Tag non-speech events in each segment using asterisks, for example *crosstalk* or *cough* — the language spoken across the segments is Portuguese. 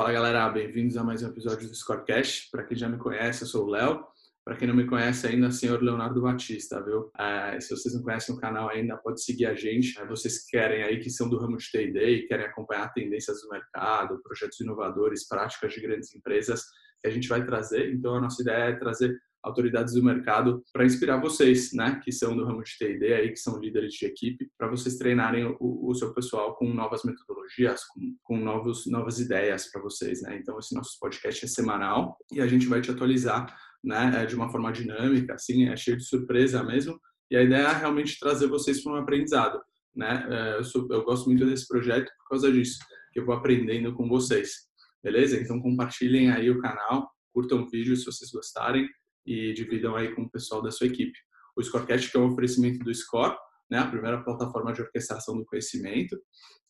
Fala galera, bem-vindos a mais um episódio do Scorecast. Para quem já me conhece, eu sou o Léo. Para quem não me conhece ainda, senhor Leonardo Batista, viu? É, se vocês não conhecem o canal ainda, pode seguir a gente. É, vocês que querem aí, que são do ramo de T&D querem acompanhar tendências do mercado, projetos inovadores, práticas de grandes empresas que a gente vai trazer. Então, a nossa ideia é trazer autoridades do mercado para inspirar vocês, né, que são do ramo de T&D aí, que são líderes de equipe, para vocês treinarem o, o, seu pessoal com novas metodologias, com, com novos, novas ideias para vocês, né? Então esse nosso podcast é semanal e a gente vai te atualizar, né, é, de uma forma dinâmica, assim, é cheio de surpresa mesmo. E a ideia é realmente trazer vocês para um aprendizado, né? É, eu, sou, eu gosto muito desse projeto por causa disso, que eu vou aprendendo com vocês, beleza? Então compartilhem aí o canal, curtam o vídeo se vocês gostarem e dividam aí com o pessoal da sua equipe. O Scorecast que é um oferecimento do Score, né, a primeira plataforma de orquestração do conhecimento.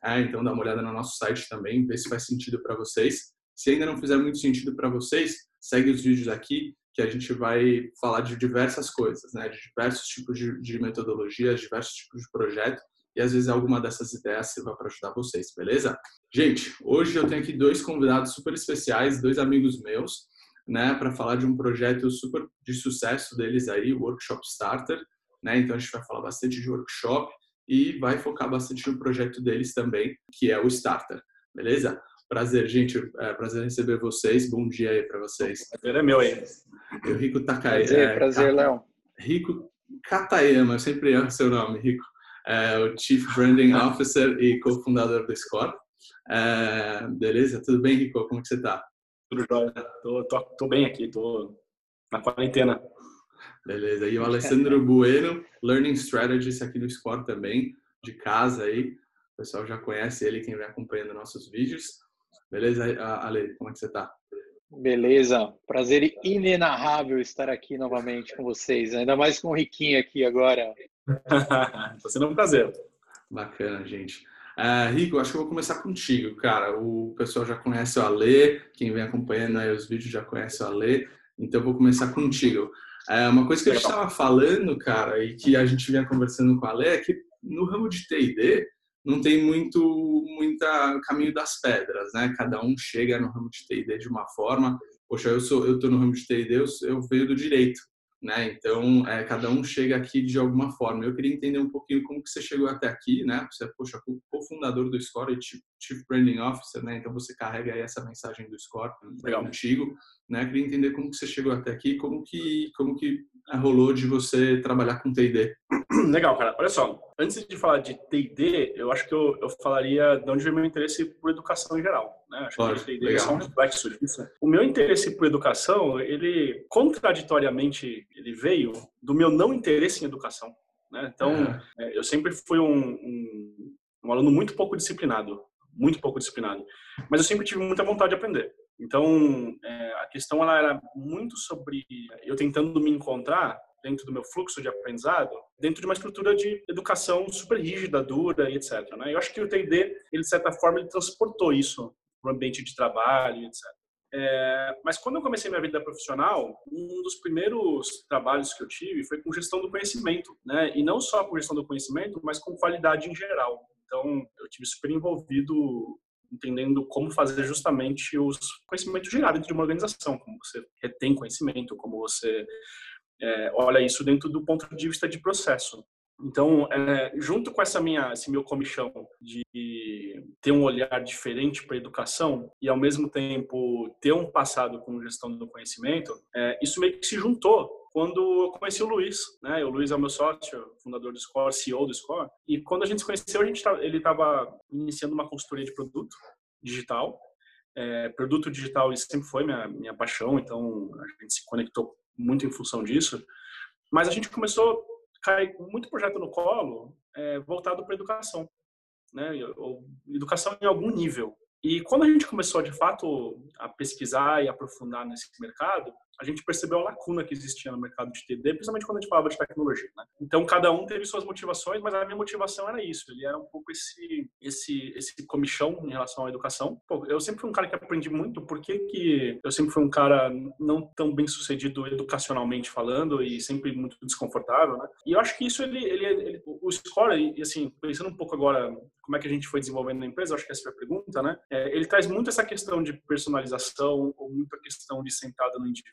É, então dá uma olhada no nosso site também, vê se faz sentido para vocês. Se ainda não fizer muito sentido para vocês, segue os vídeos aqui que a gente vai falar de diversas coisas, né, de diversos tipos de, de metodologias, diversos tipos de projeto e às vezes alguma dessas ideias sirva para ajudar vocês, beleza? Gente, hoje eu tenho aqui dois convidados super especiais, dois amigos meus né, para falar de um projeto super de sucesso deles aí, o Workshop Starter, né? Então a gente vai falar bastante de workshop e vai focar bastante no projeto deles também, que é o Starter. Beleza? Prazer, gente. É, prazer receber vocês. Bom dia aí para vocês. Prazer é meu aí. O Rico Takai. Prazer, é, prazer, Léo. Rico Katayama, eu sempre erro seu nome, Rico. É o Chief Branding Officer e cofundador do Score. É, beleza? Tudo bem, Rico? Como que você está? Tudo jóia. Tô, tô, tô bem aqui, tô na quarentena. Beleza. E o Alessandro Bueno, Learning Strategist aqui no Score também, de casa aí. O pessoal já conhece ele, quem vem acompanhando nossos vídeos. Beleza, Ale? Como é que você tá? Beleza. Prazer inenarrável estar aqui novamente com vocês. Ainda mais com o Riquinho aqui agora. *laughs* tá sendo um prazer. Bacana, gente. Uh, Rico, acho que eu vou começar contigo, cara. O pessoal já conhece o Alê, quem vem acompanhando aí os vídeos já conhece o Alê, então eu vou começar contigo. É, uma coisa que a gente estava falando, cara, e que a gente vinha conversando com o Alê, é que no ramo de T&D não tem muito muita caminho das pedras, né? Cada um chega no ramo de T&D de uma forma. Poxa, eu sou eu tô no ramo de T&D, eu, eu venho do direito né? Então, é, cada um chega aqui de alguma forma. Eu queria entender um pouquinho como que você chegou até aqui, né? Você é, poxa, cofundador do Score e Chief Branding Officer, né? Então, você carrega aí essa mensagem do Score Legal. contigo, né? Eu queria entender como que você chegou até aqui, como que, como que rolou de você trabalhar com T&D. *clears throat* Legal, cara. Olha só, antes de falar de T&D, eu acho que eu, eu falaria de onde veio meu interesse por educação em geral. Né? Acho claro, que T&D é um complexo disso. O meu interesse por educação, ele contraditoriamente ele veio do meu não interesse em educação. Né? Então, é. eu sempre fui um, um, um aluno muito pouco disciplinado, muito pouco disciplinado. Mas eu sempre tive muita vontade de aprender. Então, é, a questão ela era muito sobre eu tentando me encontrar dentro do meu fluxo de aprendizado, dentro de uma estrutura de educação super rígida, dura e etc. Né? Eu acho que o T&D, ele de certa forma, ele transportou isso para o ambiente de trabalho, etc. É, mas quando eu comecei minha vida profissional, um dos primeiros trabalhos que eu tive foi com gestão do conhecimento, né? E não só com gestão do conhecimento, mas com qualidade em geral. Então, eu tive super envolvido entendendo como fazer justamente os conhecimentos dentro de uma organização, como você retém conhecimento, como você é, olha isso dentro do ponto de vista de processo. Então, é, junto com essa minha, esse meu comichão de ter um olhar diferente para a educação e, ao mesmo tempo, ter um passado com gestão do conhecimento, é, isso meio que se juntou quando eu conheci o Luiz, né? O Luiz é o meu sócio, fundador do Score, CEO do Score. E quando a gente se conheceu, a gente tá, ele estava iniciando uma consultoria de produto digital. É, produto digital sempre foi minha, minha paixão, então a gente se conectou muito em função disso. Mas a gente começou a cair muito projeto no colo é, voltado para educação, né? Ou, educação em algum nível. E quando a gente começou de fato a pesquisar e aprofundar nesse mercado, a gente percebeu a lacuna que existia no mercado de TD, principalmente quando a gente falava de tecnologia. Né? Então, cada um teve suas motivações, mas a minha motivação era isso. Ele era um pouco esse, esse, esse comichão em relação à educação. Pô, eu sempre fui um cara que aprendi muito, porque que eu sempre fui um cara não tão bem sucedido educacionalmente falando e sempre muito desconfortável, né? E eu acho que isso, ele, ele, ele o Score, e assim, pensando um pouco agora como é que a gente foi desenvolvendo na empresa, acho que essa é a pergunta, né? É, ele traz muito essa questão de personalização, ou muito a questão de sentada no indivíduo,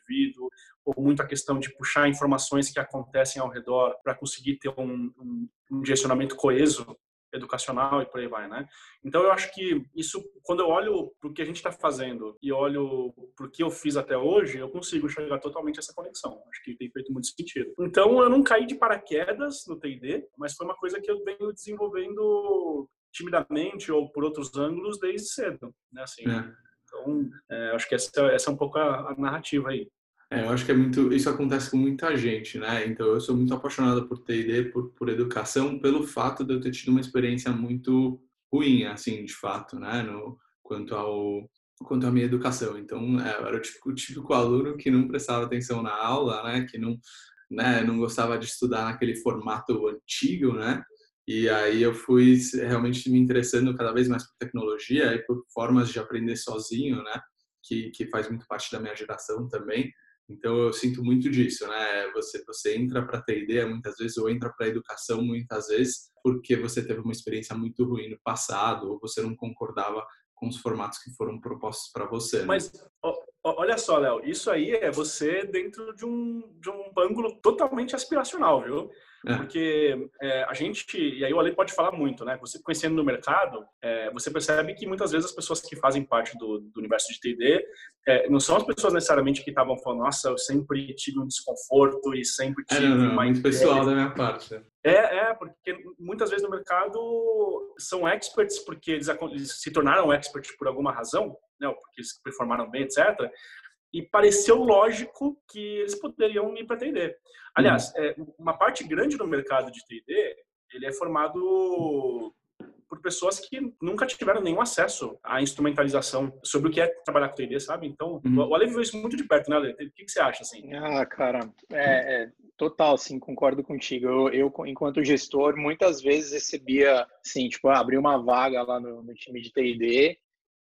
ou muito a questão de puxar informações que acontecem ao redor para conseguir ter um, um, um direcionamento coeso educacional e por aí vai, né? Então eu acho que isso, quando eu olho para o que a gente está fazendo e olho para o que eu fiz até hoje, eu consigo enxergar totalmente essa conexão. Acho que tem feito muito sentido. Então eu não caí de paraquedas no T&D, mas foi uma coisa que eu venho desenvolvendo timidamente ou por outros ângulos desde cedo, né? Assim, é. Então, é, acho que essa, essa é um pouco a, a narrativa aí. É, eu acho que é muito, isso acontece com muita gente, né? Então eu sou muito apaixonado por T&D, por, por educação, pelo fato de eu ter tido uma experiência muito ruim, assim, de fato, né? No, quanto ao quanto à minha educação. Então, é, eu era o típico, o típico aluno que não prestava atenção na aula, né? Que não, né, não gostava de estudar naquele formato antigo, né? E aí eu fui realmente me interessando cada vez mais por tecnologia e por formas de aprender sozinho, né? Que, que faz muito parte da minha geração também. Então eu sinto muito disso, né? Você você entra para TD muitas vezes ou entra para educação muitas vezes porque você teve uma experiência muito ruim no passado ou você não concordava com os formatos que foram propostos para você. Né? Mas olha só, Léo, isso aí é você dentro de um de um ângulo totalmente aspiracional, viu? É. Porque é, a gente, e aí o Ale pode falar muito, né? Você conhecendo no mercado, é, você percebe que muitas vezes as pessoas que fazem parte do, do universo de TD é, não são as pessoas necessariamente que estavam falando, nossa, eu sempre tive um desconforto e sempre é, tive é, não, não, uma. Muito pessoal da minha parte. É, é, porque muitas vezes no mercado são experts porque eles, eles se tornaram experts por alguma razão, né? Porque eles performaram bem, etc e pareceu lógico que eles poderiam ir para T&D. Aliás, uhum. é, uma parte grande do mercado de T&D, ele é formado por pessoas que nunca tiveram nenhum acesso à instrumentalização sobre o que é trabalhar com T&D, sabe? Então, uhum. o Ale viveu isso muito de perto, né, Ale? O que, que você acha, assim? Ah, cara, é, é total, sim, concordo contigo. Eu, eu, enquanto gestor, muitas vezes recebia, assim, tipo, abrir uma vaga lá no, no time de T&D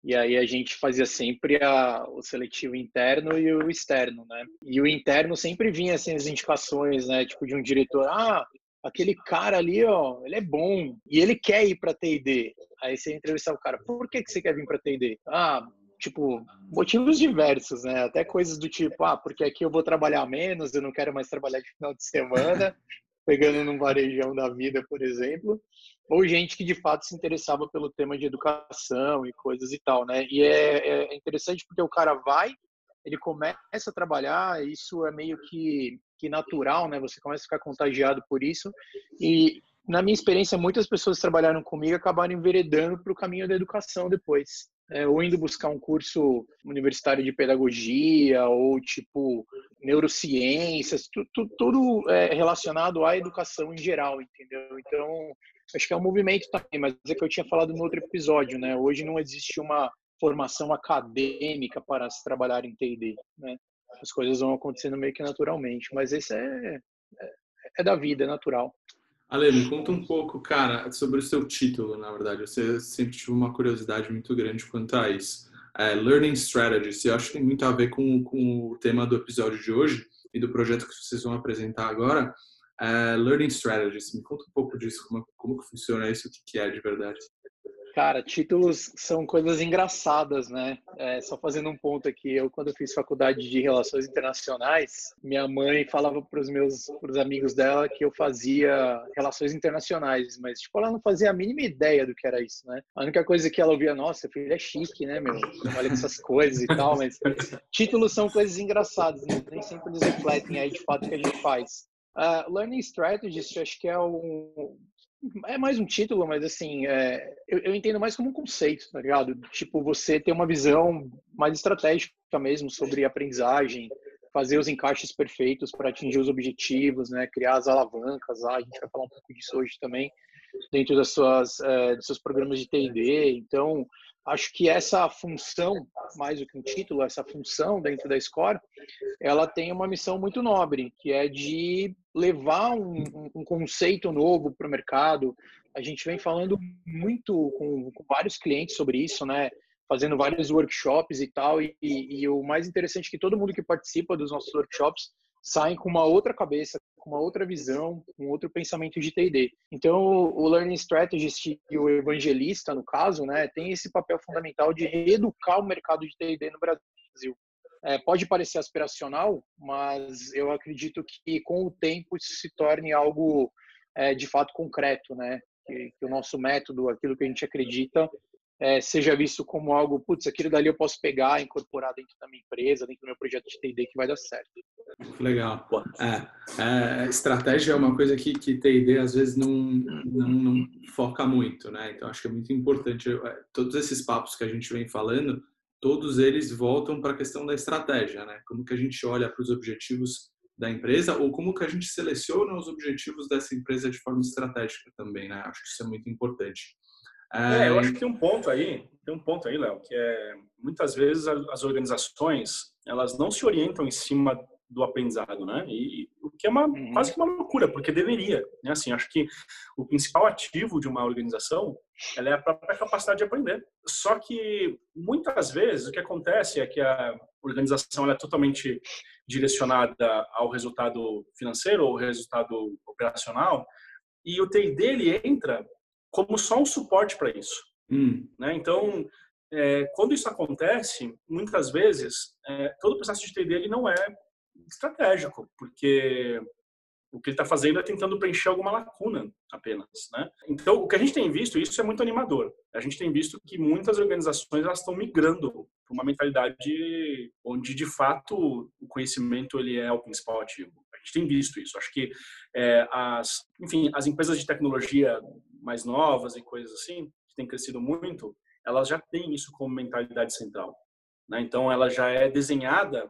e aí a gente fazia sempre a, o seletivo interno e o externo, né? E o interno sempre vinha assim as indicações, né? Tipo de um diretor, ah, aquele cara ali, ó, ele é bom e ele quer ir para T&D. Aí você entrevista o cara, por que que você quer vir para T&D? Ah, tipo, motivos diversos, né? Até coisas do tipo, ah, porque aqui eu vou trabalhar menos, eu não quero mais trabalhar de final de semana, pegando num varejão da vida, por exemplo ou gente que de fato se interessava pelo tema de educação e coisas e tal, né? E é, é interessante porque o cara vai, ele começa a trabalhar, isso é meio que, que natural, né? Você começa a ficar contagiado por isso e na minha experiência, muitas pessoas que trabalharam comigo acabaram enveredando para o caminho da educação depois. É, ou indo buscar um curso universitário de pedagogia, ou tipo neurociências, tu, tu, tudo é, relacionado à educação em geral, entendeu? Então, acho que é um movimento também, mas é que eu tinha falado no outro episódio, né? Hoje não existe uma formação acadêmica para se trabalhar em T&D, né? As coisas vão acontecendo meio que naturalmente, mas esse é, é, é da vida, é natural. Ale, me conta um pouco, cara, sobre o seu título, na verdade. Você sempre tive uma curiosidade muito grande quanto a isso. É, Learning Strategies, eu acho que tem muito a ver com, com o tema do episódio de hoje e do projeto que vocês vão apresentar agora, Uh, learning Strategies, me conta um pouco disso, como, como que funciona isso, o que, que é de verdade. Cara, títulos são coisas engraçadas, né? É, só fazendo um ponto aqui, eu quando fiz faculdade de Relações Internacionais, minha mãe falava para os meus pros amigos dela que eu fazia Relações Internacionais, mas tipo, ela não fazia a mínima ideia do que era isso, né? A única coisa que ela ouvia, nossa, filho é chique, né, meu? Olha essas coisas e tal, mas títulos são coisas engraçadas, né? nem sempre eles refletem aí de fato o que a gente faz. Uh, Learning Strategist, acho que é um. É mais um título, mas assim, é, eu, eu, entendo mais como um conceito, tá ligado? Tipo, você ter uma visão mais estratégica mesmo sobre aprendizagem, fazer os encaixes perfeitos para atingir os objetivos, né? Criar as alavancas, ah, a gente vai falar um pouco disso hoje também, dentro das suas, é, dos seus programas de T&D. Então, acho que essa função, mais do que um título, essa função dentro da Score, ela tem uma missão muito nobre, que é de levar um, um conceito novo para o mercado. A gente vem falando muito com, com, vários clientes sobre isso, né? Fazendo vários workshops e tal. E, e, e o mais interessante é que todo mundo que participa dos nossos workshops saem com uma outra cabeça, com uma outra visão, um outro pensamento de T&D. Então, o Learning Strategist e o evangelista, no caso, né, tem esse papel fundamental de reeducar o mercado de T&D no Brasil. É, pode parecer aspiracional, mas eu acredito que com o tempo isso se torne algo é, de fato concreto, né? Que, que, o nosso método, aquilo que a gente acredita, é, seja visto como algo, putz, aquilo dali eu posso pegar, incorporar dentro da minha empresa, dentro do meu projeto de T&D que vai dar certo. Legal. É, é, estratégia é uma coisa que, que T&D às vezes não, não, não, foca muito, né? Então acho que é muito importante. É, todos esses papos que a gente vem falando, todos eles voltam para a questão da estratégia, né? Como que a gente olha para os objetivos da empresa ou como que a gente seleciona os objetivos dessa empresa de forma estratégica também, né? Acho que isso é muito importante. É, eu acho que tem um ponto aí, tem um ponto aí, Léo, que é muitas vezes as organizações elas não se orientam em cima do aprendizado, né? E o que é uma uhum. quase que uma loucura, porque deveria, né? Assim, acho que o principal ativo de uma organização ela é a própria capacidade de aprender. Só que muitas vezes o que acontece é que a organização é totalmente direcionada ao resultado financeiro ou resultado operacional e o TI dele entra como só um suporte para isso. Hum. Né? Então, é, quando isso acontece, muitas vezes, é, todo o processo de TD ele não é estratégico, porque o que ele está fazendo é tentando preencher alguma lacuna apenas, né? Então, o que a gente tem visto, isso é muito animador. A gente tem visto que muitas organizações elas estão migrando para uma mentalidade onde, de fato, o conhecimento ele é o principal ativo. Gente tem visto isso. Acho que é, as, enfim, as empresas de tecnologia mais novas e coisas assim, que têm crescido muito, elas já têm isso como mentalidade central. Né? Então, ela já é desenhada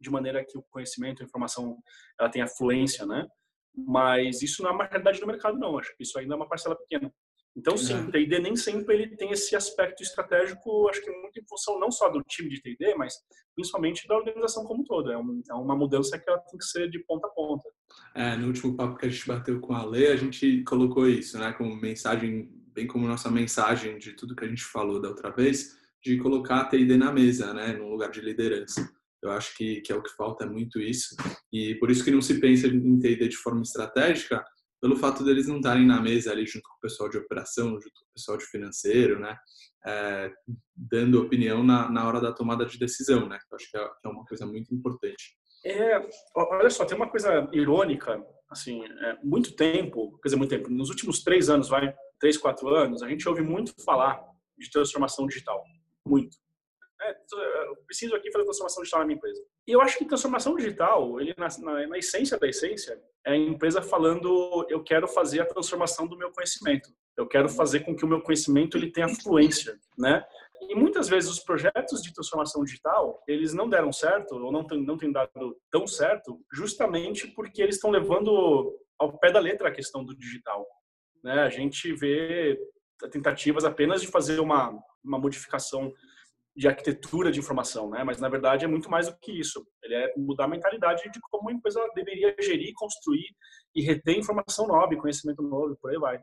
de maneira que o conhecimento, a informação, ela tem fluência, né? Mas isso não é uma realidade do mercado, não. Acho que isso ainda é uma parcela pequena. Então, sim, o T&D nem sempre ele tem esse aspecto estratégico, acho que muito em função não só do time de T&D, mas principalmente da organização como um todo. É, um, é, uma mudança que ela tem que ser de ponta a ponta. É, no último papo que a gente bateu com a Lê, a gente colocou isso, né, como mensagem, bem como nossa mensagem de tudo que a gente falou da outra vez, de colocar a T&D na mesa, né, no lugar de liderança. Eu acho que, que é o que falta é muito isso. E por isso que não se pensa em T&D de forma estratégica, pelo fato deles não estarem na mesa ali junto com o pessoal de operação, junto com o pessoal de financeiro, né? É, dando opinião na, na hora da tomada de decisão, né? Eu acho que é, que é uma coisa muito importante. É, olha só, tem uma coisa irônica, assim, é, muito tempo, quer dizer, muito tempo, nos últimos três anos, vai, três, quatro anos, a gente ouve muito falar de transformação digital, muito. É, eu preciso aqui fazer transformação digital na minha empresa. E eu acho que transformação digital, ele na, na, na, essência da essência, é a empresa falando eu quero fazer a transformação do meu conhecimento. Eu quero fazer com que o meu conhecimento ele tenha fluência, né? E muitas vezes os projetos de transformação digital, eles não deram certo ou não não tem dado tão certo, justamente porque eles estão levando ao pé da letra a questão do digital. Né? A gente vê tentativas apenas de fazer uma, uma modificação de arquitetura de informação, né? Mas na verdade é muito mais do que isso. Ele é mudar a mentalidade de como a empresa deveria gerir, construir e reter informação nova, conhecimento novo, por aí vai.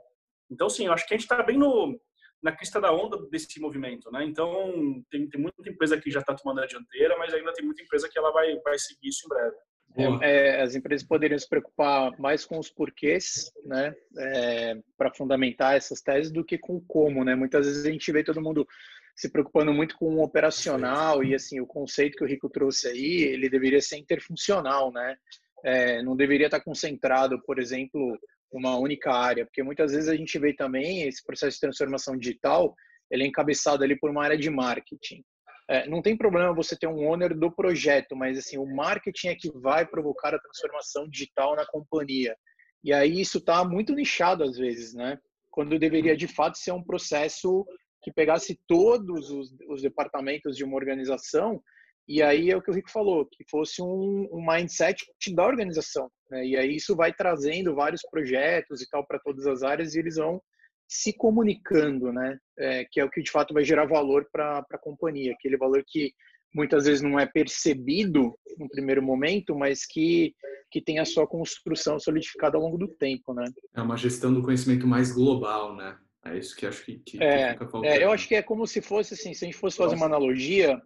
Então, sim, eu acho que a gente está bem no na crista da onda desse movimento, né? Então, tem, tem muita empresa que já está tomando a dianteira, mas ainda tem muita empresa que ela vai vai seguir isso em breve. É, é, as empresas poderiam se preocupar mais com os porquês, né, é, para fundamentar essas teses, do que com o como, né? Muitas vezes a gente vê todo mundo se preocupando muito com o operacional e assim o conceito que o Rico trouxe aí ele deveria ser interfuncional né? É, não deveria estar concentrado por exemplo numa única área porque muitas vezes a gente vê também esse processo de transformação digital ele é encabeçado ali por uma área de marketing. É, não tem problema você ter um owner do projeto mas assim o marketing é que vai provocar a transformação digital na companhia. E aí isso está muito nichado às vezes né? Quando deveria de fato ser um processo que pegasse todos os, os departamentos de uma organização e aí é o que o Rico falou, que fosse um, um mindset da organização. Né? E aí isso vai trazendo vários projetos e tal para todas as áreas e eles vão se comunicando, né? É, que é o que de fato vai gerar valor para a companhia, aquele valor que muitas vezes não é percebido no primeiro momento, mas que, que tem a sua construção solidificada ao longo do tempo, né? É uma gestão do conhecimento mais global, né? É isso que acho que, que, é, que fica É, eu acho que é como se fosse assim, se a gente fosse fazer uma analogia,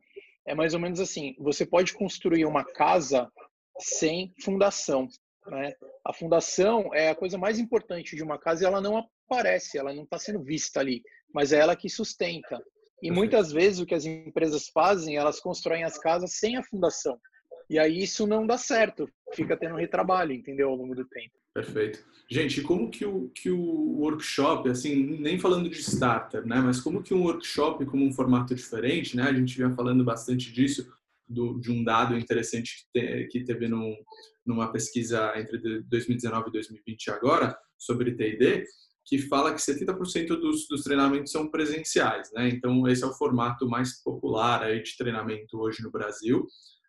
é mais ou menos assim, você pode construir uma casa sem fundação, né? A fundação é a coisa mais importante de uma casa e ela não aparece, ela não está sendo vista ali, mas é ela que sustenta. E muitas vezes o que as empresas fazem, elas constroem as casas sem a fundação. E aí isso não dá certo, fica tendo retrabalho, entendeu, ao longo do tempo. Perfeito. Gente, como que o, que o workshop, assim, nem falando de starter, né, mas como que um workshop como um formato diferente, né, a gente vinha falando bastante disso, do, de um dado interessante que, te, que teve num, numa pesquisa entre 2019 e 2020 agora, sobre T&D, que fala que 70% dos, dos treinamentos são presenciais, né? Então esse é o formato mais popular aí de treinamento hoje no Brasil,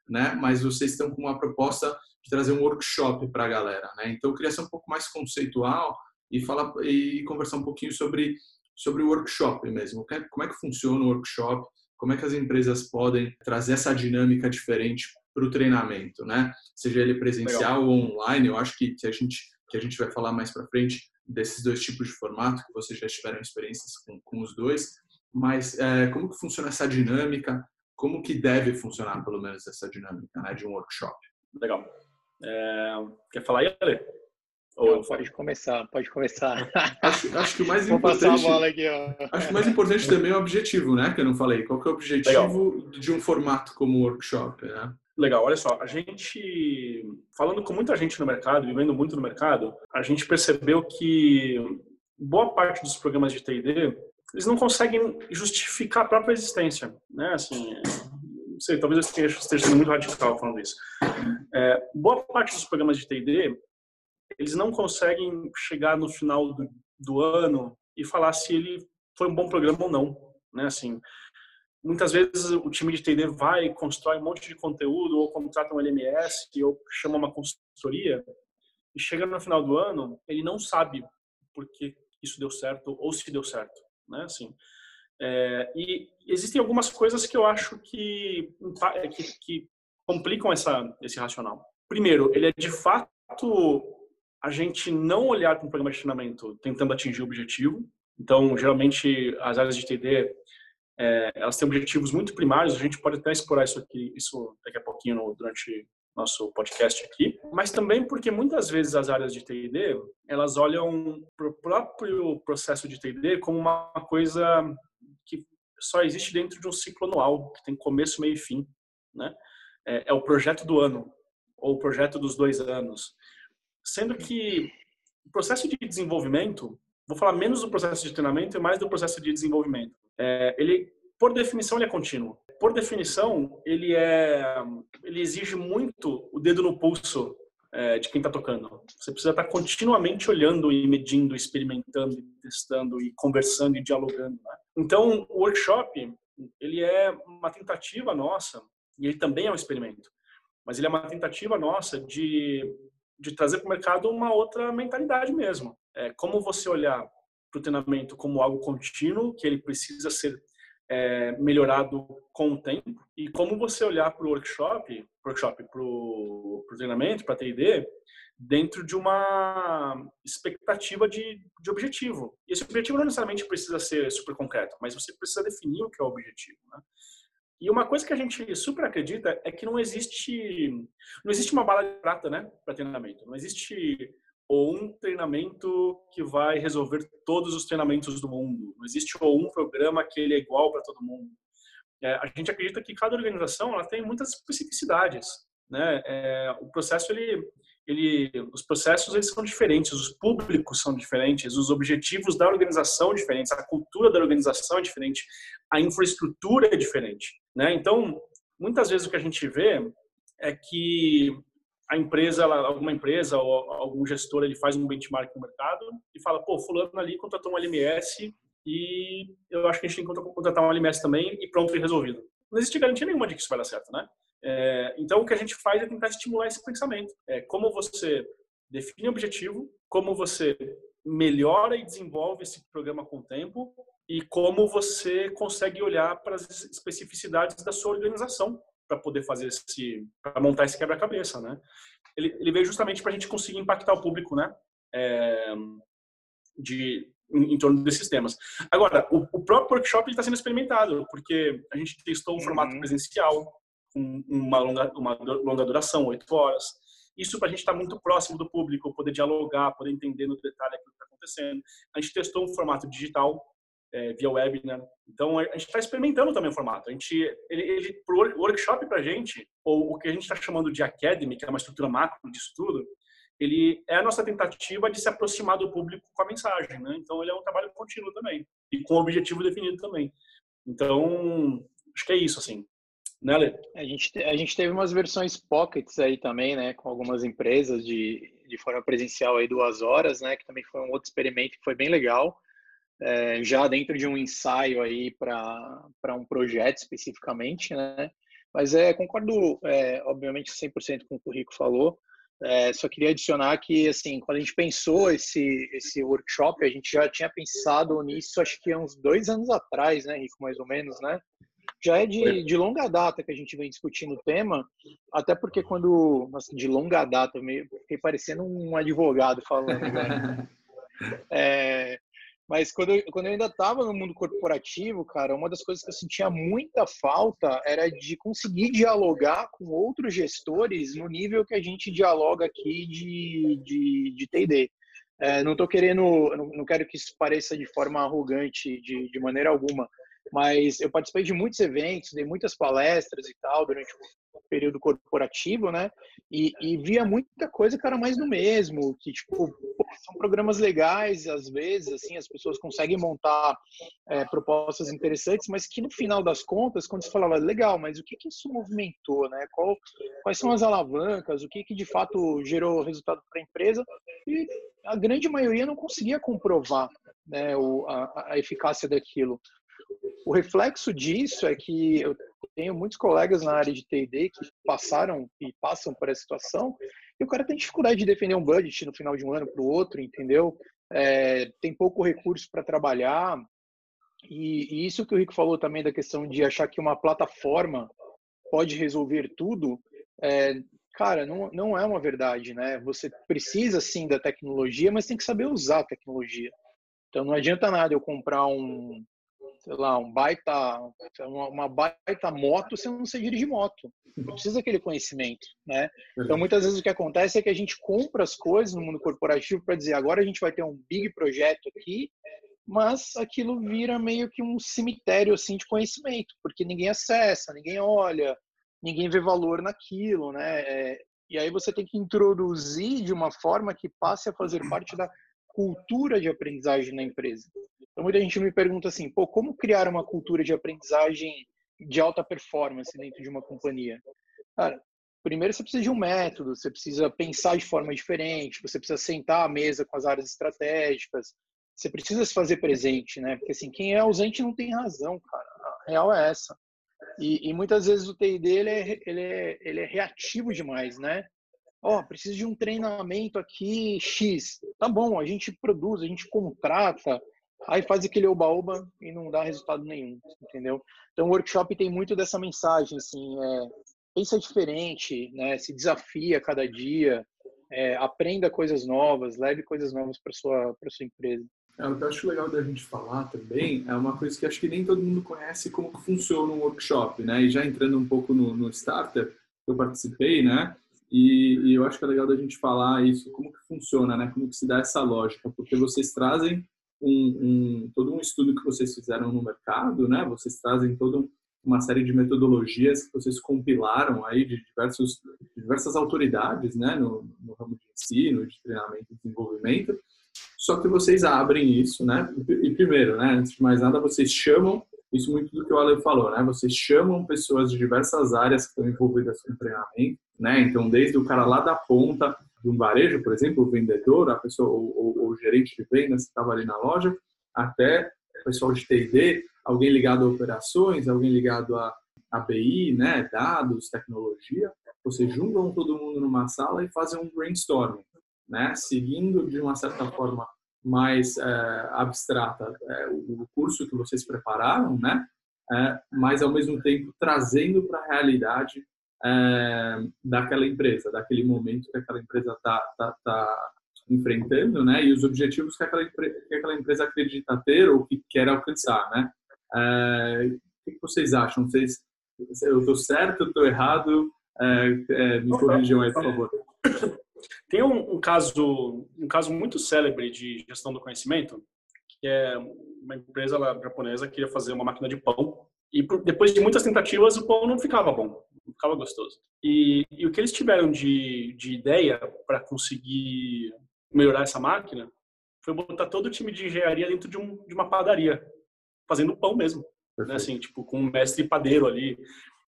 né? Mas vocês estão com uma proposta de trazer um workshop para a galera, né? Então eu queria ser um pouco mais conceitual e falar e conversar um pouquinho sobre sobre o workshop mesmo. Como é que funciona o workshop? Como é que as empresas podem trazer essa dinâmica diferente para o treinamento, né? Seja ele presencial Legal. ou online. Eu acho que, que a gente que a gente vai falar mais para frente desses dois tipos de formato, que vocês já tiveram experiências com, com os dois, mas é, como que funciona essa dinâmica, como que deve funcionar, pelo menos, essa dinâmica né, de um workshop? Legal. É, quer falar aí, Ale? Ou... pode começar, pode começar. Acho, acho que o mais *laughs* Vou importante. Passar a bola aqui, ó. Acho que o mais importante também é o objetivo, né? Que eu não falei. Qual que é o objetivo Legal. de um formato como workshop, né? Legal, olha só, a gente, falando com muita gente no mercado, vivendo muito no mercado, a gente percebeu que boa parte dos programas de T&D, eles não conseguem justificar a própria existência, né? Assim, não sei, talvez eu esteja sendo muito radical falando isso. É, boa parte dos programas de T&D, eles não conseguem chegar no final do, do ano e falar se ele foi um bom programa ou não, né? Assim, muitas vezes o time de TD vai, constrói um monte de conteúdo, ou contrata um LMS, ou chama uma consultoria, e chega no final do ano, ele não sabe por que isso deu certo, ou se deu certo, né? Assim, é, e existem algumas coisas que eu acho que, que, que complicam essa, esse racional. Primeiro, ele é de fato a gente não olhar para um programa de treinamento tentando atingir o objetivo. Então, geralmente, as áreas de TD é, elas têm objetivos muito primários, a gente pode até explorar isso aqui, isso daqui a pouquinho durante nosso podcast aqui, mas também porque muitas vezes as áreas de T&D, elas olham para o próprio processo de T&D como uma coisa que só existe dentro de um ciclo anual, que tem começo, meio e fim, né? É, é o projeto do ano, ou o projeto dos dois anos. Sendo que o processo de desenvolvimento, vou falar menos do processo de treinamento e mais do processo de desenvolvimento é, ele, por definição, ele é contínuo. Por definição, ele é, ele exige muito o dedo no pulso é, de quem está tocando. Você precisa estar tá continuamente olhando e medindo, experimentando, testando e conversando e dialogando. Né? Então, o workshop ele é uma tentativa nossa e ele também é um experimento, mas ele é uma tentativa nossa de de trazer para o mercado uma outra mentalidade mesmo. É, como você olhar para o treinamento como algo contínuo, que ele precisa ser é, melhorado com o tempo, e como você olhar para o workshop, workshop para o treinamento, para a TD, dentro de uma expectativa de, de objetivo. E esse objetivo não necessariamente precisa ser super concreto, mas você precisa definir o que é o objetivo. Né? E uma coisa que a gente super acredita é que não existe não existe uma bala de prata, né, para treinamento. Não existe ou um treinamento que vai resolver todos os treinamentos do mundo. Não existe ou um programa que ele é igual para todo mundo. É, a gente acredita que cada organização ela tem muitas especificidades, né? É, o processo ele, ele, os processos eles são diferentes, os públicos são diferentes, os objetivos da organização são diferentes, a cultura da organização é diferente, a infraestrutura é diferente, né? Então, muitas vezes o que a gente vê é que a empresa, alguma empresa ou algum gestor, ele faz um benchmark no mercado e fala, pô, fulano ali contratou um LMS e eu acho que a gente tem que contratar um LMS também e pronto, e resolvido. Não existe garantia nenhuma de que isso vai dar certo, né? É, então, o que a gente faz é tentar estimular esse pensamento. É, como você define o objetivo, como você melhora e desenvolve esse programa com o tempo e como você consegue olhar para as especificidades da sua organização para poder fazer esse, para montar esse quebra-cabeça, né? Ele, ele, veio justamente para a gente conseguir impactar o público, né? É, de em, em, torno desses temas. Agora, o, o próprio workshop está sendo experimentado, porque a gente testou um formato uhum. presencial, com uma longa, uma longa duração, oito horas. Isso para a gente estar tá muito próximo do público, poder dialogar, poder entender no detalhe aquilo que está acontecendo. A gente testou um formato digital, é, via web, né? Então a gente está experimentando também o formato. A gente, ele, ele pro workshop para a gente, ou o que a gente está chamando de academy, que é uma estrutura macro disso tudo, ele é a nossa tentativa de se aproximar do público com a mensagem, né? Então ele é um trabalho contínuo também e com objetivo definido também. Então acho que é isso assim. Né, Lê? A gente, a gente teve umas versões pockets aí também, né, com algumas empresas de, de forma presencial aí duas horas, né, que também foi um outro experimento que foi bem legal é, já dentro de um ensaio aí para um projeto especificamente, né? Mas é, concordo, é, obviamente, 100% com o que o Rico falou. É, só queria adicionar que, assim, quando a gente pensou esse, esse workshop, a gente já tinha pensado nisso, acho que há uns dois anos atrás, né, Rico, mais ou menos, né? Já é de, de longa data que a gente vem discutindo o tema, até porque quando, nossa, de longa data, meio, fiquei parecendo um advogado falando, né? *laughs* É, mas quando eu, quando eu ainda estava no mundo corporativo, cara, uma das coisas que eu sentia muita falta era de conseguir dialogar com outros gestores no nível que a gente dialoga aqui de, de, de T&D. É, não estou querendo, não quero que isso pareça de forma arrogante de, de maneira alguma, mas eu participei de muitos eventos, dei muitas palestras e tal durante período corporativo, né? E, e via muita coisa que era mais do mesmo, que tipo são programas legais às vezes, assim as pessoas conseguem montar é, propostas interessantes, mas que no final das contas, quando se falava legal, mas o que que isso movimentou, né? Qual, quais são as alavancas? O que que de fato gerou resultado para a empresa? E a grande maioria não conseguia comprovar né, o, a, a eficácia daquilo. O reflexo disso é que eu tenho muitos colegas na área de T&D que passaram e passam por essa situação e o cara tem dificuldade de defender um budget no final de um ano para o outro, entendeu? É, tem pouco recurso para trabalhar e, e, isso que o Rico falou também da questão de achar que uma plataforma pode resolver tudo, é, cara, não, não é uma verdade, né? Você precisa sim da tecnologia, mas tem que saber usar a tecnologia. Então não adianta nada eu comprar um, sei lá, um baita, uma, baita moto, você não sei dirigir moto. Precisa daquele conhecimento, né? Então, muitas vezes o que acontece é que a gente compra as coisas no mundo corporativo para dizer, agora a gente vai ter um big projeto aqui, mas aquilo vira meio que um cemitério, assim, de conhecimento, porque ninguém acessa, ninguém olha, ninguém vê valor naquilo, né? É, e aí você tem que introduzir de uma forma que passe a fazer parte da cultura de aprendizagem na empresa. Então, muita gente me pergunta assim, pô, como criar uma cultura de aprendizagem de alta performance dentro de uma companhia? Cara, primeiro você precisa de um método, você precisa pensar de forma diferente, você precisa sentar à mesa com as áreas estratégicas, você precisa se fazer presente, né? Porque assim, quem é ausente não tem razão, cara. A real é essa. E, e muitas vezes o TID ele é, ele, é, ele é reativo demais, né? Ó, oh, preciso de um treinamento aqui X. Tá bom, a gente produz, a gente contrata, aí faz aquele oba-oba e não dá resultado nenhum, entendeu? Então o workshop tem muito dessa mensagem, assim, é, pensa diferente, né? Se desafia cada dia, é, aprenda coisas novas, leve coisas novas para sua para sua empresa. É, o que eu acho legal da gente falar também é uma coisa que acho que nem todo mundo conhece como que funciona um workshop, né? E já entrando um pouco no, no starter, eu participei, né? E, e, eu acho que é legal da gente falar isso, como que funciona, né? Como que se dá essa lógica, porque vocês trazem um, um, todo um estudo que vocês fizeram no mercado, né? Vocês trazem toda uma série de metodologias que vocês compilaram aí de diversos, diversas autoridades, né? No, no ramo de ensino, de treinamento e desenvolvimento. Só que vocês abrem isso, né? E primeiro, né? Antes de mais nada, vocês chamam isso muito do que o Ale falou, né? Vocês chamam pessoas de diversas áreas que estão envolvidas com treinamento, né? Então, desde o cara lá da ponta de um varejo, por exemplo, o vendedor, a pessoa, o, o gerente de vendas que estava ali na loja, até o pessoal de T&D, alguém ligado a operações, alguém ligado a, a BI, né, dados, tecnologia, vocês juntam todo mundo numa sala e fazem um brainstorming, né, seguindo de uma certa forma mais é, abstrata, é, o curso que vocês prepararam, né? É, mas ao mesmo tempo trazendo para a realidade daquela empresa, daquele momento que aquela empresa está tá, tá enfrentando, né? E os objetivos que aquela, que aquela empresa acredita ter ou que quer alcançar, né? O que vocês acham? Vocês, eu estou certo, estou errado? Me corrijam aí, por favor. Tem um, um, caso, um caso muito célebre de gestão do conhecimento, que é uma empresa lá, japonesa que queria fazer uma máquina de pão e depois de muitas tentativas o pão não ficava bom, não ficava gostoso. E, e o que eles tiveram de, de ideia para conseguir melhorar essa máquina foi botar todo o time de engenharia dentro de, um, de uma padaria, fazendo pão mesmo, né? assim, tipo com um mestre padeiro ali,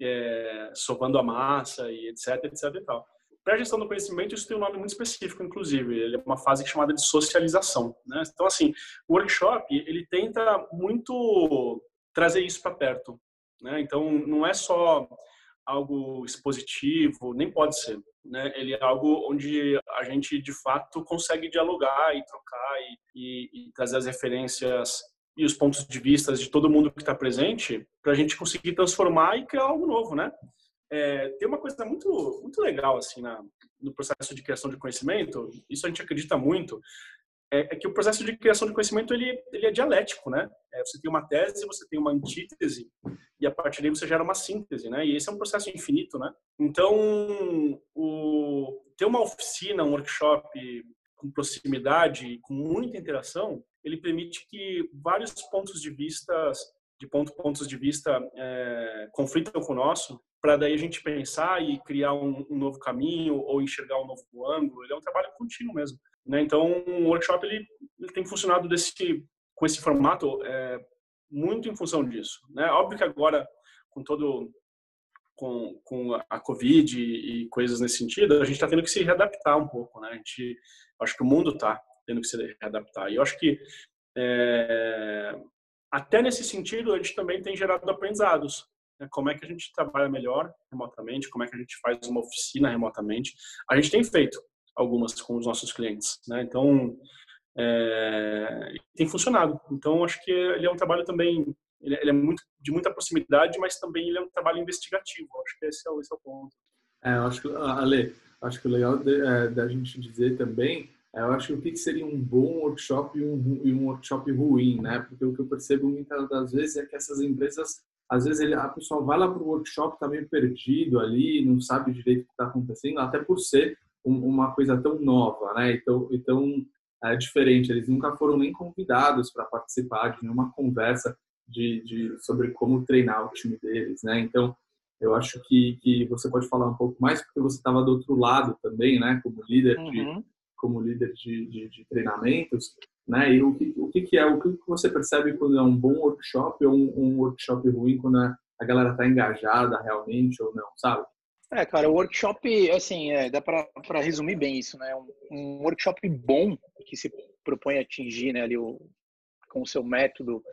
é, sovando a massa e etc, etc e tal. Para a gestão do conhecimento, isso tem um nome muito específico, inclusive. Ele é uma fase chamada de socialização. Né? Então, assim, o workshop, ele tenta muito trazer isso para perto. Né? Então, não é só algo expositivo, nem pode ser. Né? Ele é algo onde a gente, de fato, consegue dialogar e trocar e, e, e trazer as referências e os pontos de vista de todo mundo que está presente para a gente conseguir transformar e criar algo novo, né? É, tem uma coisa muito muito legal assim na, no processo de criação de conhecimento. Isso a gente acredita muito é, é, que o processo de criação de conhecimento ele, ele é dialético, né? É, você tem uma tese, você tem uma antítese e a partir daí você gera uma síntese, né? E esse é um processo infinito, né? Então, o, ter uma oficina, um workshop com proximidade, com muita interação, ele permite que vários pontos de vista, de ponto, pontos de vista é, conflitam com o nosso, para daí a gente pensar e criar um, um, novo caminho ou enxergar um novo ângulo. Ele é um trabalho contínuo mesmo. Né? Então, o workshop ele, ele, tem funcionado desse, com esse formato é, muito em função disso. Né? Óbvio que agora, com todo com, com a Covid e, e coisas nesse sentido, a gente está tendo que se readaptar um pouco. Né? A gente, acho que o mundo está tendo que se readaptar. E eu acho que é, até nesse sentido, a gente também tem gerado aprendizados. Né? Como é que a gente trabalha melhor remotamente, como é que a gente faz uma oficina remotamente. A gente tem feito algumas com os nossos clientes, né? Então, é, tem funcionado. Então, acho que ele é um trabalho também, ele é muito de muita proximidade, mas também ele é um trabalho investigativo. Acho que esse é, esse é o ponto. É, acho que, Ale, acho que o legal é, da gente dizer também, é, eu acho que o que seria um bom workshop e um, e um workshop ruim, né? Porque o que eu percebo muitas das vezes é que essas empresas às vezes ele, a pessoa vai lá para o workshop, tá meio perdido ali, não sabe direito o que está acontecendo, até por ser uma coisa tão nova, né? Então, então é diferente. Eles nunca foram nem convidados para participar de nenhuma conversa de, de, sobre como treinar o time deles, né? Então, eu acho que, que você pode falar um pouco mais porque você estava do outro lado também, né? Como líder de uhum. como líder de, de, de, treinamentos, né? E o que, o que, é o que você percebe quando é um bom workshop ou um, um workshop ruim quando a, a galera está engajada realmente ou não, sabe? É, cara, o workshop, assim, é, dá para resumir bem isso, né? Um, um, workshop bom que se propõe a atingir, né, ali o, com o seu método.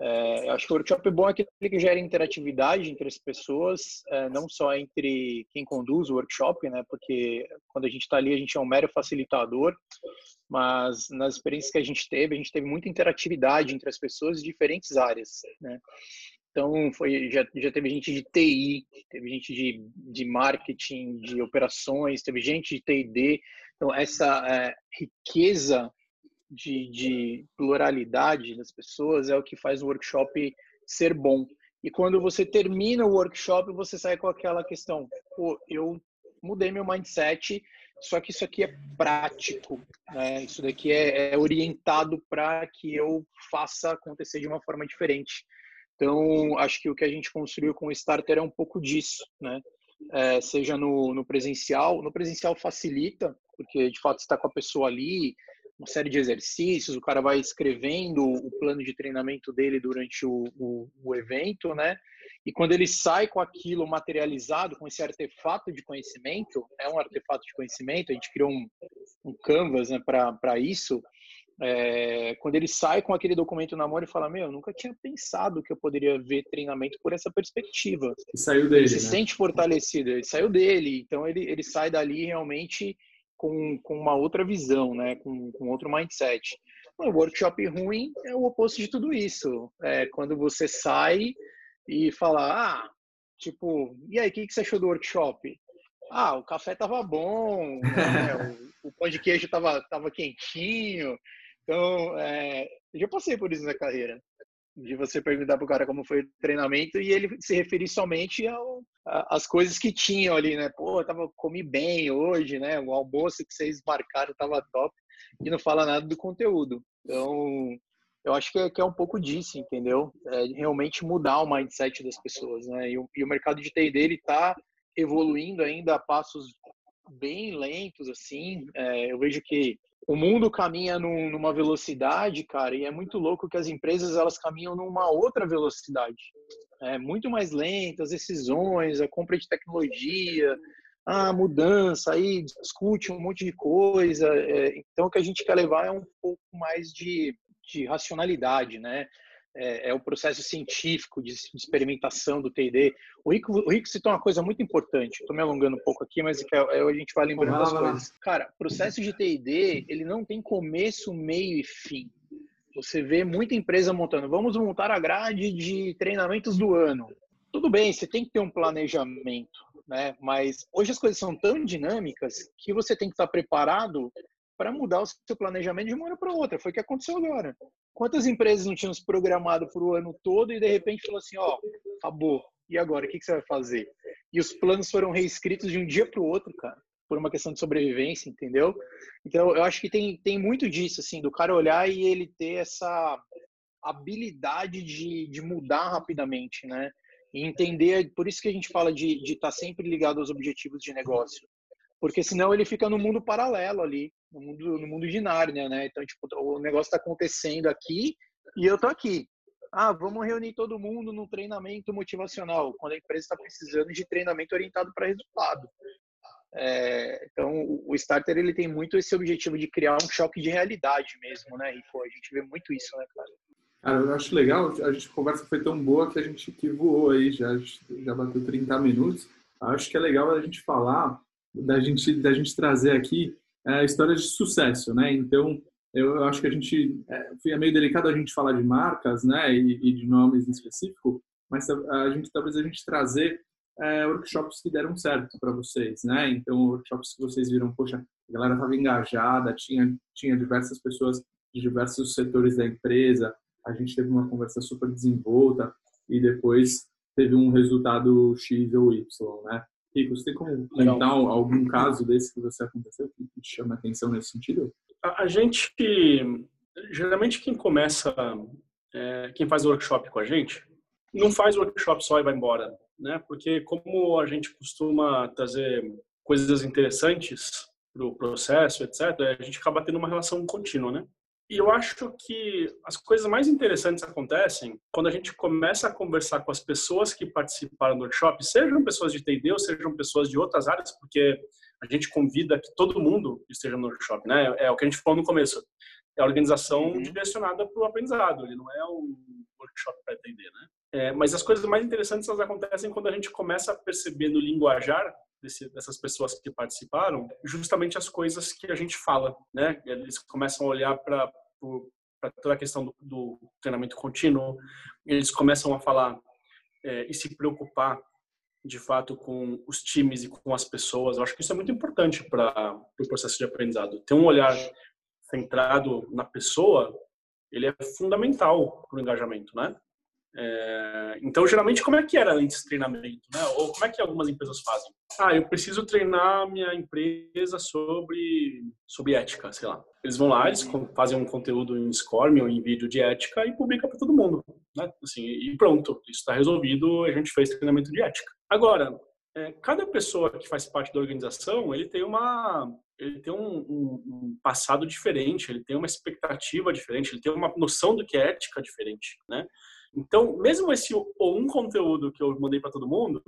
É, acho que o workshop bom é aquele que gera interatividade entre as pessoas, é, não só entre quem conduz o workshop, né? Porque quando a gente está ali, a gente é um mero facilitador, mas nas experiências que a gente teve, a gente teve muita interatividade entre as pessoas de diferentes áreas, né? Então, foi, já, já teve gente de TI, teve gente de, de marketing, de operações, teve gente de TD. Então, essa é, riqueza de, de pluralidade das pessoas é o que faz o workshop ser bom. E quando você termina o workshop, você sai com aquela questão: pô, eu mudei meu mindset, só que isso aqui é prático, né? Isso daqui é, é orientado para que eu faça acontecer de uma forma diferente. Então, acho que o que a gente construiu com o Starter é um pouco disso, né? É, seja no, no, presencial, no presencial facilita, porque de fato está com a pessoa ali, uma série de exercícios, o cara vai escrevendo o plano de treinamento dele durante o, o, o evento, né? E quando ele sai com aquilo materializado, com esse artefato de conhecimento, é um artefato de conhecimento, a gente criou um, um canvas né, para isso, é, quando ele sai com aquele documento na mão, ele fala: Meu, eu nunca tinha pensado que eu poderia ver treinamento por essa perspectiva. E saiu dele. Ele se né? sente fortalecido, ele saiu dele. Então, ele, ele sai dali realmente com, com uma outra visão, né? com, com outro mindset. O workshop ruim é o oposto de tudo isso. É quando você sai e fala, ah, tipo, e aí, o que, que você achou do workshop? Ah, o café tava bom, né? *laughs* o, o pão de queijo tava, tava quentinho. Então, é, eu já passei por isso na carreira. De você perguntar pro cara como foi o treinamento e ele se referir somente ao, às coisas que tinham ali, né? Pô, tava, comi bem hoje, né? O almoço que vocês marcaram tava top e não fala nada do conteúdo. Então, eu acho que é, que é um pouco disso, entendeu? É realmente mudar o mindset das pessoas, né? E o, e o mercado de TI dele está evoluindo ainda a passos bem lentos, assim. É, eu vejo que o mundo caminha num, numa velocidade, cara, e é muito louco que as empresas elas caminham numa outra velocidade. É muito mais lenta, as decisões, a compra de tecnologia, a mudança, aí discute um monte de coisa. É, então, o que a gente quer levar é um pouco mais de, de racionalidade, né? É, é, o processo científico de, de experimentação do T&D. O Rico, o Rico citou uma coisa muito importante. Estou me alongando um pouco aqui, mas é, é, a gente vai lembrando das coisas. Cara, processo de T&D, ele não tem começo, meio e fim. Você vê muita empresa montando, vamos montar a grade de treinamentos do ano. Tudo bem, você tem que ter um planejamento, né? Mas hoje as coisas são tão dinâmicas que você tem que estar preparado para mudar o seu planejamento de uma hora para outra. Foi o que aconteceu agora. Quantas empresas não tinham se programado para o ano todo e de repente falou assim, ó, acabou. E agora, o que, que você vai fazer? E os planos foram reescritos de um dia para o outro, cara, por uma questão de sobrevivência, entendeu? Então, eu acho que tem, tem muito disso, assim, do cara olhar e ele ter essa habilidade de, de mudar rapidamente, né? E entender, por isso que a gente fala de estar tá sempre ligado aos objetivos de negócio. Porque senão ele fica no mundo paralelo ali, no mundo, no mundo de Nárnia, né? Então, tipo, o negócio está acontecendo aqui e eu tô aqui. Ah, vamos reunir todo mundo no treinamento motivacional, quando a empresa está precisando de treinamento orientado para resultado. É, então, o starter ele tem muito esse objetivo de criar um choque de realidade mesmo, né? Pô, a gente vê muito isso, né, cara? Cara, eu acho legal, a, gente, a conversa foi tão boa que a gente que voou aí, já, já bateu 30 minutos. Acho que é legal a gente falar, da gente, da gente trazer aqui é, histórias de sucesso, né? Então, eu acho que a gente, é, é meio delicado a gente falar de marcas, né, e, e de nomes em específico, mas a, a gente talvez a gente trazer é, workshops que deram certo para vocês, né? Então, workshops que vocês viram, poxa, a galera estava engajada, tinha, tinha diversas pessoas de diversos setores da empresa, a gente teve uma conversa super desenvolta e depois teve um resultado X ou Y, né? Rico, você tem como comentar algum caso desse que você aconteceu que te chama atenção nesse sentido? A, a gente, geralmente quem começa, é, quem faz workshop com a gente, não faz workshop só e vai embora, né? Porque como a gente costuma trazer coisas interessantes para o processo, etc., a gente acaba tendo uma relação contínua, né? E eu acho que as coisas mais interessantes acontecem quando a gente começa a conversar com as pessoas que participaram do workshop, sejam pessoas de TD ou sejam pessoas de outras áreas, porque a gente convida que todo mundo esteja no workshop, né? É o que a gente falou no começo. É a organização uhum. direcionada para o aprendizado, ele não é um workshop para TD, né? É, mas as coisas mais interessantes elas acontecem quando a gente começa a perceber no linguajar desse, dessas pessoas que participaram, justamente as coisas que a gente fala, né? Eles começam a olhar para toda a questão do, do, treinamento contínuo, eles começam a falar é, e se preocupar de fato com os times e com as pessoas. Eu acho que isso é muito importante para o pro processo de aprendizado. Ter um olhar centrado na pessoa, ele é fundamental para o engajamento, né? É, então, geralmente, como é que era antes do treinamento? Né? Ou como é que algumas empresas fazem? Ah, eu preciso treinar minha empresa sobre, sobre ética, sei lá. Eles vão lá, eles fazem um conteúdo em Scorm ou em vídeo de ética e publicam para todo mundo. Né? Assim, e pronto, isso está resolvido, a gente fez treinamento de ética. Agora, é, cada pessoa que faz parte da organização, ele tem uma ele tem um, um, um, passado diferente, ele tem uma expectativa diferente, ele tem uma noção do que é ética diferente, né? Então, mesmo esse ou um conteúdo que eu mandei para todo mundo,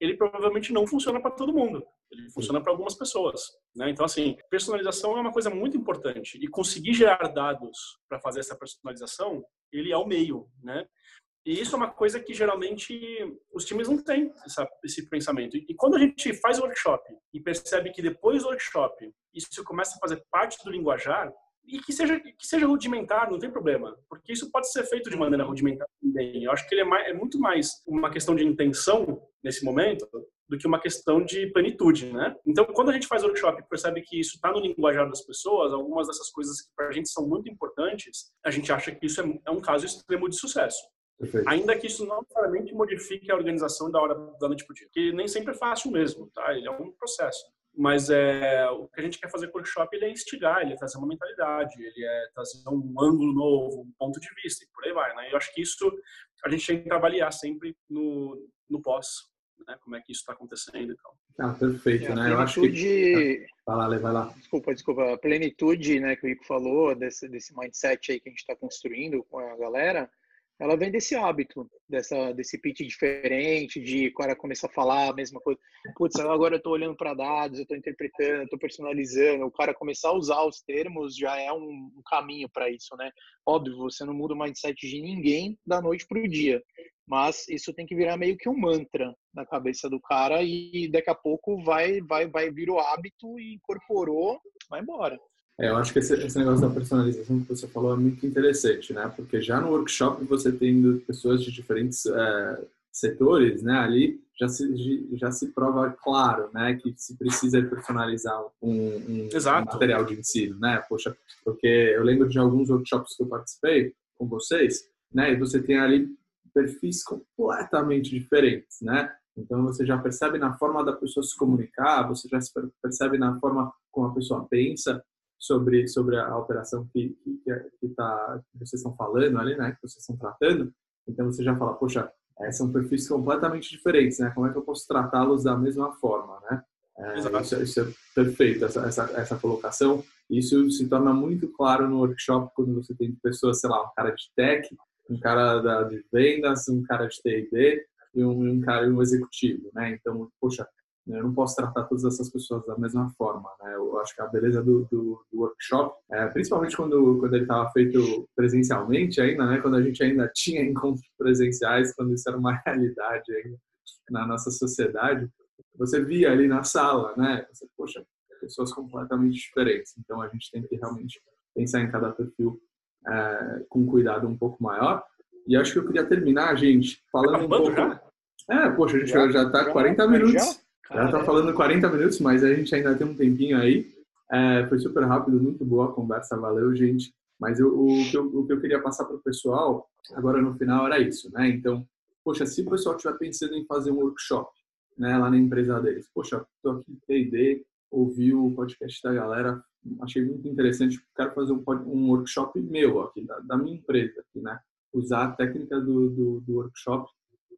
ele provavelmente não funciona para todo mundo. Ele funciona para algumas pessoas. Né? Então, assim, personalização é uma coisa muito importante. E conseguir gerar dados para fazer essa personalização, ele é o meio. Né? E isso é uma coisa que geralmente os times não têm essa, esse pensamento. E quando a gente faz o workshop e percebe que depois do workshop isso começa a fazer parte do linguajar, e que seja que seja rudimentar, não tem problema, porque isso pode ser feito de maneira rudimentar também. Eu acho que ele é, mais, é muito mais uma questão de intenção nesse momento do que uma questão de plenitude, né? Então, quando a gente faz workshop e percebe que isso está no linguajar das pessoas, algumas dessas coisas que para a gente são muito importantes, a gente acha que isso é, é um caso extremo de sucesso. Perfeito. Ainda que isso não necessariamente modifique a organização da hora da noite para dia, que nem sempre é fácil mesmo, tá? Ele é um processo. Mas é, o que a gente quer fazer com o workshop ele é instigar, ele é trazer uma mentalidade, ele é trazer um ângulo novo, um ponto de vista, e por aí vai, né? Eu acho que isso a gente tem que avaliar sempre no, no pós, né? Como é que isso está acontecendo e tal. Ah, perfeito, é, né? Eu acho que... Vai lá, vai lá. Desculpa, desculpa. A plenitude, né, que o Rico falou, desse, desse mindset aí que a gente está construindo com a galera, ela vem desse hábito, dessa, desse pitch diferente, de o cara começar a falar a mesma coisa. Putz, agora eu estou olhando para dados, eu estou interpretando, estou personalizando. O cara começar a usar os termos já é um, um caminho para isso, né? Óbvio, você não muda o mindset de ninguém da noite para o dia, mas isso tem que virar meio que um mantra na cabeça do cara e daqui a pouco vai, vai, vai vir o hábito e incorporou, vai embora. É, eu acho que esse, esse, negócio da personalização que você falou é muito interessante, né? Porque já no workshop você tendo pessoas de diferentes é, setores, né? Ali já se, já se prova claro, né? Que se precisa personalizar um, um, um material de ensino, né? Poxa, porque eu lembro de alguns workshops que eu participei com vocês, né? E você tem ali perfis completamente diferentes, né? Então você já percebe na forma da pessoa se comunicar, você já percebe na forma como a pessoa pensa, sobre sobre a operação que que, que, tá, que vocês estão falando ali, né, que vocês estão tratando. Então você já fala, poxa, é, são perfis completamente diferentes, né? Como é que eu posso tratá-los da mesma forma, né? É, isso, isso, é perfeito essa, essa essa colocação. Isso se torna muito claro no workshop quando você tem pessoas, sei lá, um cara de tech, um cara da, de vendas, um cara de T&D e um, um cara um executivo, né? Então, poxa? Eu não posso tratar todas essas pessoas da mesma forma. Né? Eu acho que a beleza do, do, do workshop, é, principalmente quando, quando ele estava feito presencialmente ainda, né? quando a gente ainda tinha *laughs* encontros presenciais, quando isso era uma realidade ainda na nossa sociedade, você via ali na sala, né? Você, poxa, pessoas completamente diferentes. Então a gente tem que realmente pensar em cada perfil é, com cuidado um pouco maior. E acho que eu queria terminar, gente, falando tá um pouco. Já? É, poxa, a gente já está 40 minutos. Já? Já tá falando 40 minutos, mas a gente ainda tem um tempinho aí. É, foi super rápido, muito boa a conversa, valeu, gente. Mas eu, o, que eu, o que eu queria passar para o pessoal, agora no final, era isso, né? Então, poxa, se o pessoal estiver pensando em fazer um workshop, né, lá na empresa deles, poxa, estou aqui T&D, ouvi o podcast da galera, achei muito interessante, quero fazer um, um workshop meu aqui, da, da, minha empresa, aqui, né? Usar a técnica do, do, do workshop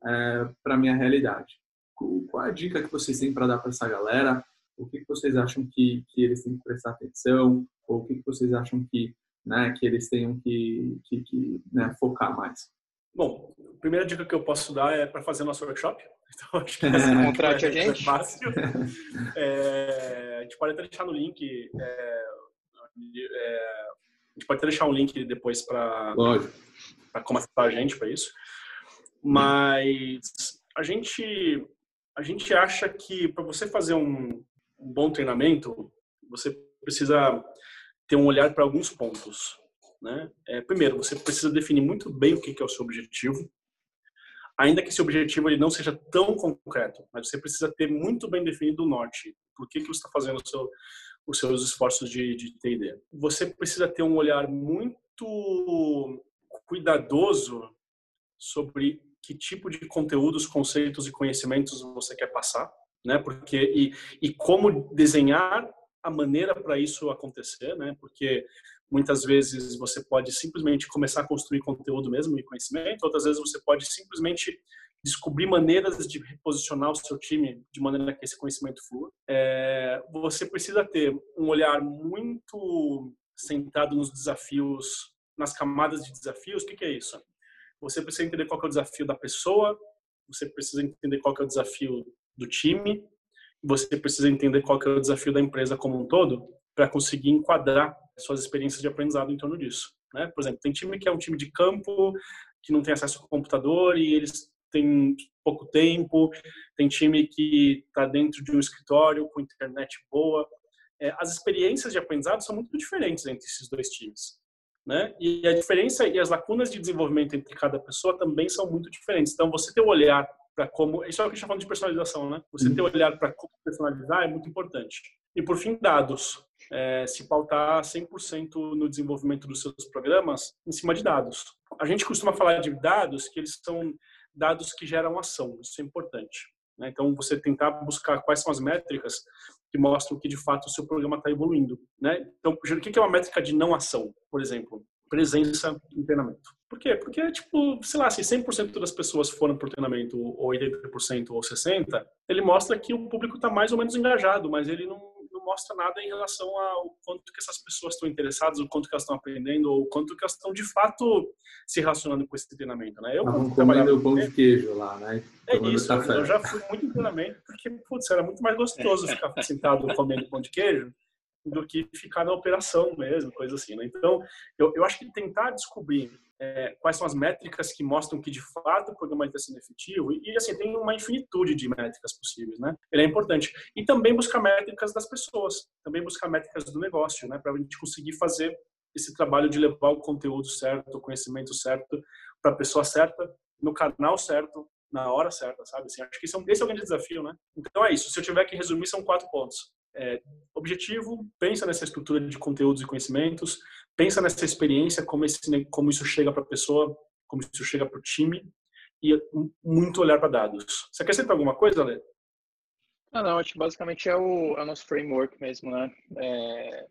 é, para minha realidade qual é a dica que vocês têm para dar para essa galera? O que, que vocês acham que, que eles têm que prestar atenção? Ou o que, que vocês acham que, né, que eles tenham que, que, que né, focar mais? Bom, a primeira dica que eu posso dar é para fazer nosso workshop. *laughs* Então, acho que *laughs* essa é, contrate a gente. É *laughs* fácil. É, a gente pode até deixar no link. É, é, a gente pode até deixar um link depois para começar a gente para isso. Mas a gente a gente acha que para você fazer um, um, bom treinamento, você precisa ter um olhar para alguns pontos. Né? É, primeiro, você precisa definir muito bem o que, que é o seu objetivo, ainda que esse objetivo ele não seja tão concreto, mas você precisa ter muito bem definido o norte. Por que, que você está fazendo seu, os seus esforços de, de T&D? Você precisa ter um olhar muito cuidadoso sobre que tipo de conteúdos, conceitos e conhecimentos você quer passar, né? Porque e, e como desenhar a maneira para isso acontecer, né? Porque muitas vezes você pode simplesmente começar a construir conteúdo mesmo e conhecimento, outras vezes você pode simplesmente descobrir maneiras de reposicionar o seu time de maneira que esse conhecimento flua. É, você precisa ter um olhar muito centrado nos desafios, nas camadas de desafios. O que, que é isso? Você precisa entender qual é o desafio da pessoa, você precisa entender qual é o desafio do time, você precisa entender qual é o desafio da empresa como um todo para conseguir enquadrar suas experiências de aprendizado em torno disso. Né? Por exemplo, tem time que é um time de campo, que não tem acesso ao computador e eles têm pouco tempo, tem time que está dentro de um escritório com internet boa, é, as experiências de aprendizado são muito diferentes entre esses dois times. Né? E a diferença e as lacunas de desenvolvimento entre cada pessoa também são muito diferentes. Então, você ter o um olhar para como. Isso é o que a gente está falando de personalização, né? Você ter o um olhar para como personalizar é muito importante. E, por fim, dados. É, se pautar 100% no desenvolvimento dos seus programas em cima de dados. A gente costuma falar de dados que eles são dados que geram ação, isso é importante. Né? Então, você tentar buscar quais são as métricas que mostram que, de fato, o seu programa está evoluindo. Né? Então, o que é uma métrica de não ação, por exemplo? Presença em treinamento. Por quê? Porque, tipo, sei lá, se 100% das pessoas foram para o treinamento, ou 80% ou 60%, ele mostra que o público está mais ou menos engajado, mas ele não mostra nada em relação ao quanto que essas pessoas estão interessadas, o quanto que elas estão aprendendo, ou o quanto que elas estão de fato se relacionando com esse treinamento, né? Eu Estavam comendo o pão de queijo lá, né? É isso, café. eu já fui muito em treinamento porque, putz, era muito mais gostoso *laughs* ficar sentado comendo pão de queijo do que ficar na operação mesmo, coisa assim, né? Então, eu, eu acho que tentar descobrir é, quais são as métricas que mostram que de fato o programa está sendo efetivo e, e, assim tem uma infinitude de métricas possíveis, né? Ele é importante e também buscar métricas das pessoas, também buscar métricas do negócio, né? Para a gente conseguir fazer esse trabalho de levar o conteúdo certo, o conhecimento certo para a pessoa certa, no canal certo, na hora certa, sabe? Assim, acho que esse é, um, esse é o grande desafio, né? Então é isso. Se eu tiver que resumir, são quatro pontos. É, objetivo, pensa nessa estrutura de conteúdos e conhecimentos, pensa nessa experiência, como, esse, como isso chega para a pessoa, como isso chega para o time, e muito olhar para dados. Você quer acrescentar alguma coisa, Ale? Não, não, acho que basicamente é o, é o nosso framework mesmo, né? É,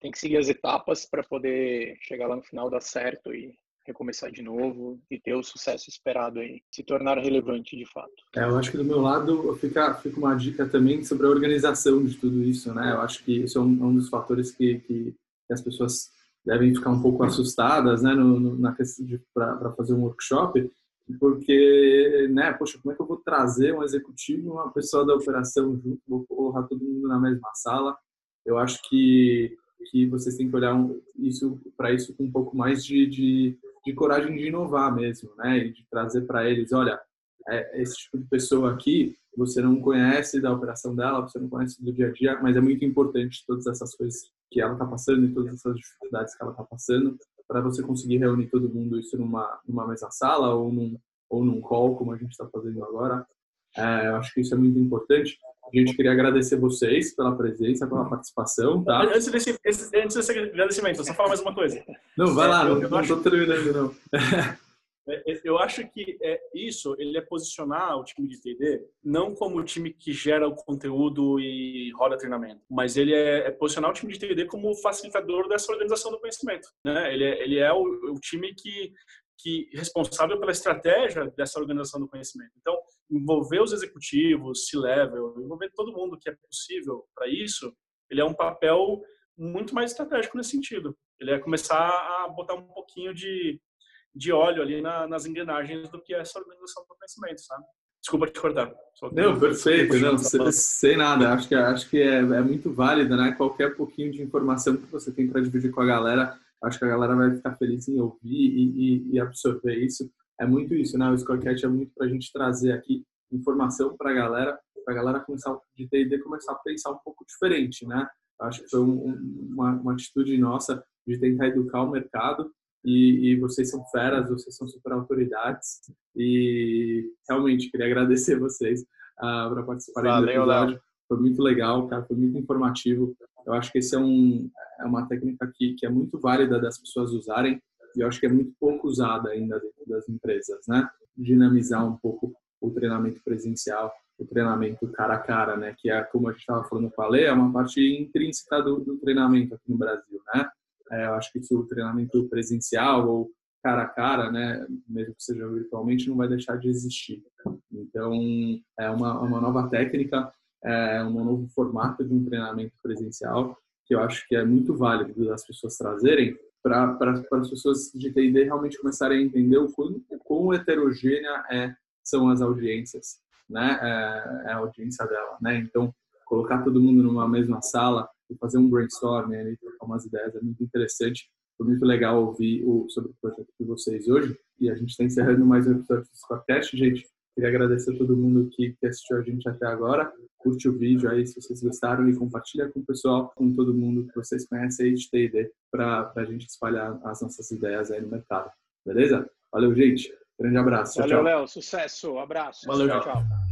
tem que seguir as etapas para poder chegar lá no final dar certo e recomeçar de novo e ter o sucesso esperado aí, se tornar relevante de fato. É, eu acho que do meu lado fica, fica uma dica também sobre a organização de tudo isso, né? Eu acho que isso é um, um dos fatores que, que as pessoas devem ficar um pouco assustadas, né, no, no, na questão para fazer um workshop, porque, né, poxa, como é que eu vou trazer um executivo, uma pessoa da operação junto, vou colocar todo mundo na mesma sala? Eu acho que que vocês têm que olhar isso para isso com um pouco mais de, de, de, coragem de inovar mesmo, né, e de trazer para eles, olha, é, esse tipo de pessoa aqui, você não conhece da operação dela, você não conhece do dia a dia, mas é muito importante todas essas coisas que ela está passando e todas essas dificuldades que ela está passando para você conseguir reunir todo mundo isso numa numa mesma sala ou num ou num call como a gente está fazendo agora. É, eu acho que isso é muito importante a gente queria agradecer vocês pela presença, pela participação, tá? Antes desse, antes desse agradecimento, só falar mais uma coisa. Não, vai lá, é, não estou terminando, não. É, é, eu acho que é isso, ele é posicionar o time de TD não como o time que gera o conteúdo e roda treinamento, mas ele é, é posicionar o time de TD como facilitador dessa organização do conhecimento. Né? Ele é, ele é o, o time que que responsável pela estratégia dessa organização do conhecimento. Então, envolver os executivos, C-level, envolver todo mundo que é possível para isso, ele é um papel muito mais estratégico nesse sentido. Ele é começar a botar um pouquinho de de óleo ali na, nas engrenagens do que é essa organização do conhecimento, sabe? Desculpa te cortar. Não, perfeito, não, sem nada. Acho que, acho que é, é muito válido, né? Qualquer pouquinho de informação que você tem para dividir com a galera, acho que a galera vai ficar feliz em ouvir e, e, e absorver isso. É muito isso, né? O Scorecast é muito para a gente trazer aqui informação para a galera, para a galera começar de T&D começar a pensar um pouco diferente, né? Acho que foi um, uma, uma atitude nossa de tentar educar o mercado e, e, vocês são feras, vocês são super autoridades e realmente queria agradecer vocês uh, por participarem do episódio. Léo. Foi muito legal, cara, foi muito informativo. Eu acho que esse é, um, é uma técnica que, que é muito válida das pessoas usarem e eu acho que é muito pouco usada ainda dentro das empresas, né? Dinamizar um pouco o treinamento presencial, o treinamento cara a cara, né? Que é, como a gente estava falando com a Lê, é uma parte intrínseca do, do treinamento aqui no Brasil, né? É, eu acho que o treinamento presencial ou cara a cara, né, mesmo que seja virtualmente, não vai deixar de existir. Então, é uma, uma nova técnica, é um novo formato de um treinamento presencial que eu acho que é muito válido das pessoas trazerem para as pessoas de T&D realmente começarem a entender o quão, quão heterogênea é, são as audiências, né, é, é a audiência dela, né, então colocar todo mundo numa mesma sala e fazer um brainstorming ali, trocar umas ideias, é muito interessante. Foi muito legal ouvir o, sobre o projeto de vocês hoje. E a gente está encerrando mais um episódio do Squadcast, gente. Queria agradecer a todo mundo que, que assistiu a gente até agora. Curte o vídeo aí se vocês gostaram e compartilha com o pessoal, com todo mundo que vocês conhecem aí de T&D para a gente espalhar as nossas ideias aí no mercado. Beleza? Valeu, gente. Grande abraço. Valeu, Léo. Sucesso. Abraço. Valeu, tchau. tchau.